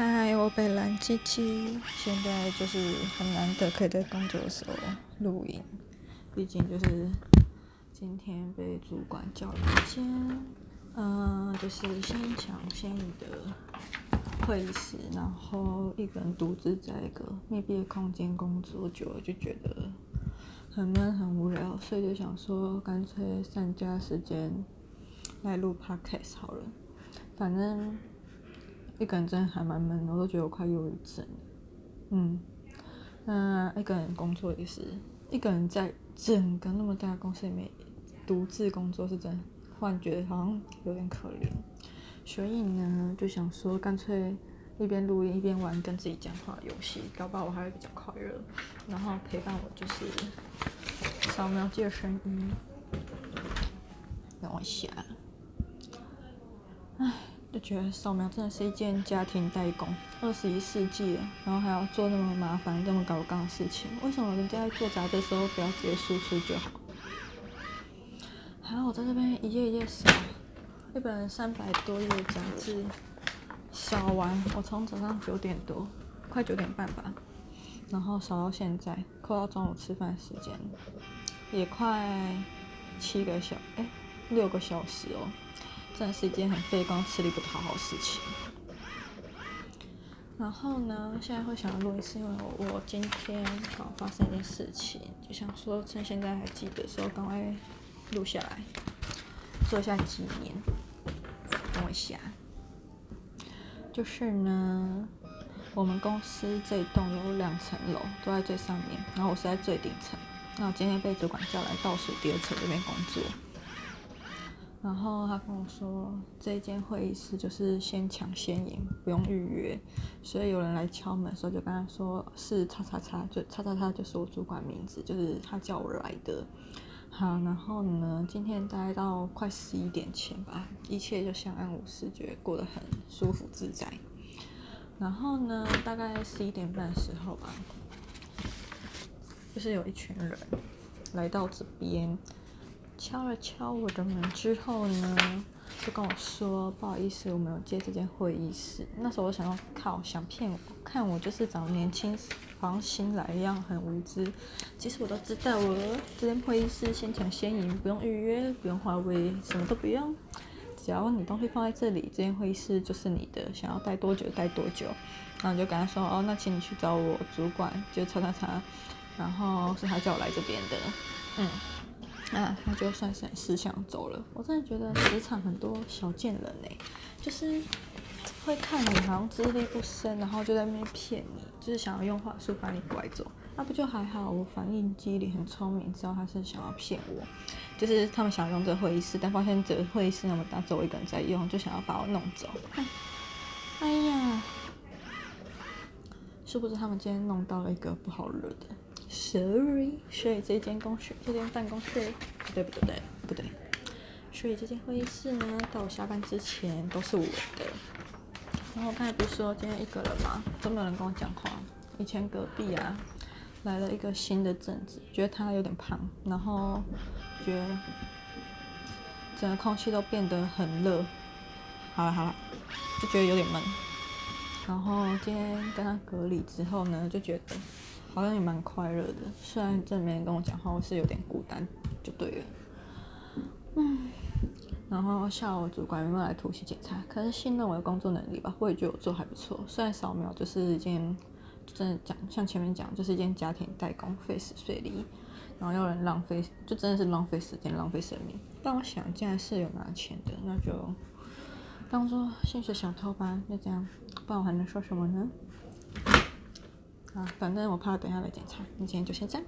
嗨，我北兰七七，现在就是很难得可以在工作的时候录音，毕竟就是今天被主管叫了一间，嗯、就是先抢先赢的会议室，然后一个人独自在一个密闭的空间工作久了就觉得很闷很无聊，所以就想说干脆善加时间来录 podcast 好了，反正。一个人真的还蛮闷的，我都觉得我快忧郁症了。嗯，那一个人工作也是，一个人在整个那么大的公司里面独自工作是真的，忽然觉得好像有点可怜。所以呢，就想说干脆一边录音一边玩跟自己讲话游戏，搞不好我还会比较快乐。然后陪伴我就是扫描机的声音，等我一下。唉。就觉得扫描真的是一件家庭代工，二十一世纪了，然后还要做那么麻烦、那么高刚的事情，为什么人家在做杂志的时候不要直接输出就好？还好我在这边一页一页扫，一本三百多页杂志扫完，我从早上九点多，快九点半吧，然后扫到现在，扣到中午吃饭时间，也快七个小哎六个小时哦。真的是一件很费工吃力不讨好的事情。然后呢，现在会想要录音，是因为我，我今天刚好发生一件事情，就想说趁现在还记得的时候，赶快录下来，做一下纪念。等我一下，就是呢，我们公司这一栋有两层楼，都在最上面，然后我是在最顶层。那我今天被主管叫来倒数第二层这边工作。然后他跟我说，这一间会议室就是先抢先赢，不用预约。所以有人来敲门的时候，就跟他说是叉叉叉，就叉叉叉就是我主管名字，就是他叫我来的。好，然后呢，今天待到快十一点前吧，一切就相安无事，觉得过得很舒服自在。然后呢，大概十一点半的时候吧，就是有一群人来到这边。敲了敲我的门之后呢，就跟我说不好意思，我没有接这间会议室。那时候我想要靠，想骗我，看我就是长得年轻，好像新来一样，很无知。其实我都知道，我这间会议室先抢先赢，不用预约，不用花费，什么都不用。只要你东西放在这里，这间会议室就是你的，想要待多久待多久。然后你就跟他说哦，那请你去找我主管，就叉叉叉。然后是他叫我来这边的，嗯。那，他就算是思想走了。我真的觉得职场很多小贱人哎，就是会看你好像资历不深，然后就在那边骗你，就是想要用话术把你拐走。那不就还好？我反应机灵，很聪明，知道他是想要骗我。就是他们想用这个会议室，但发现这个会议室那么大，只有我一个人在用，就想要把我弄走。哎呀，是不是他们今天弄到了一个不好惹的？Sorry，所以这间公司，这间办公室，不对不对不对不对，所以这间会议室呢，到我下班之前都是我的。然后我刚才不是说今天一个人吗，都没有人跟我讲话。以前隔壁啊来了一个新的镇子，觉得他有点胖，然后觉得整个空气都变得很热。好了好了，就觉得有点闷。然后今天跟他隔离之后呢，就觉得。好像也蛮快乐的，虽然真的没人跟我讲话，我是有点孤单，就对了。嗯，然后下午主管有没有来突袭检查？可是信任我的工作能力吧，我也觉得我做还不错。虽然扫描就是一件真的讲，像前面讲，就是一件家庭代工，费时费力，然后有人浪费，就真的是浪费时间、浪费生命。但我想，既然是有拿钱的，那就当做薪水小偷吧，就这样，不然我还能说什么呢？反正我怕等下来检查，今天就先这样。